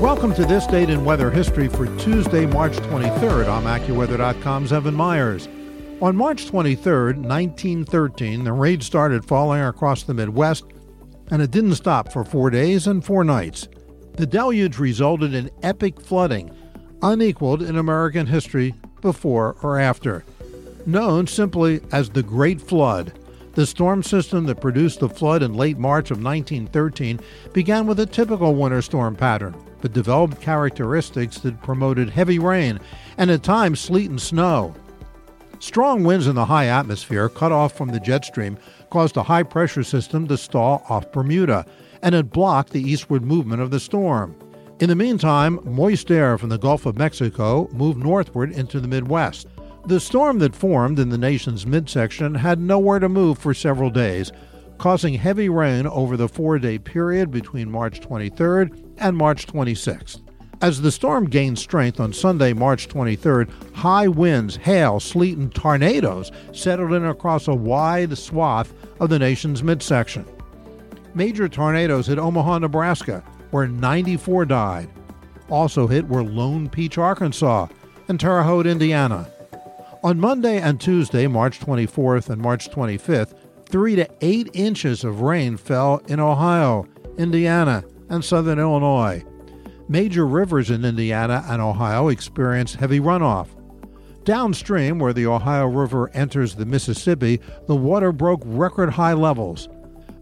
Welcome to this date in weather history for Tuesday, March 23rd. I'm AccuWeather.com's Evan Myers. On March 23rd, 1913, the rain started falling across the Midwest, and it didn't stop for four days and four nights. The deluge resulted in epic flooding, unequaled in American history before or after. Known simply as the Great Flood, the storm system that produced the flood in late March of 1913 began with a typical winter storm pattern, but developed characteristics that promoted heavy rain and at times sleet and snow. Strong winds in the high atmosphere, cut off from the jet stream, caused a high pressure system to stall off Bermuda, and it blocked the eastward movement of the storm. In the meantime, moist air from the Gulf of Mexico moved northward into the Midwest. The storm that formed in the nation's midsection had nowhere to move for several days, causing heavy rain over the four day period between March 23rd and March 26th. As the storm gained strength on Sunday, March 23rd, high winds, hail, sleet, and tornadoes settled in across a wide swath of the nation's midsection. Major tornadoes hit Omaha, Nebraska, where 94 died. Also hit were Lone Peach, Arkansas, and Terre Haute, Indiana. On Monday and Tuesday, March 24th and March 25th, 3 to 8 inches of rain fell in Ohio, Indiana, and southern Illinois. Major rivers in Indiana and Ohio experienced heavy runoff. Downstream, where the Ohio River enters the Mississippi, the water broke record high levels.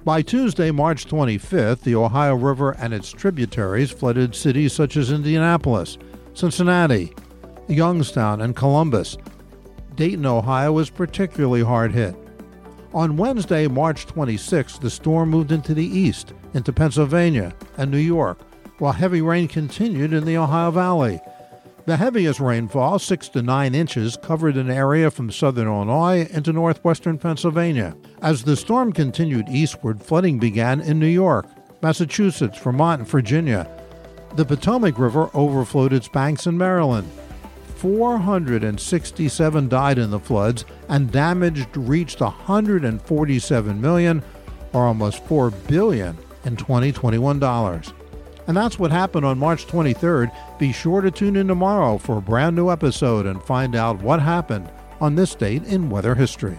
By Tuesday, March 25th, the Ohio River and its tributaries flooded cities such as Indianapolis, Cincinnati, Youngstown, and Columbus. Dayton, Ohio was particularly hard hit. On Wednesday, March 26, the storm moved into the east, into Pennsylvania and New York, while heavy rain continued in the Ohio Valley. The heaviest rainfall, 6 to 9 inches, covered an area from southern Illinois into northwestern Pennsylvania. As the storm continued eastward, flooding began in New York, Massachusetts, Vermont, and Virginia. The Potomac River overflowed its banks in Maryland. 467 died in the floods, and damage reached 147 million, or almost 4 billion in 2021 dollars. And that's what happened on March 23rd. Be sure to tune in tomorrow for a brand new episode and find out what happened on this date in weather history.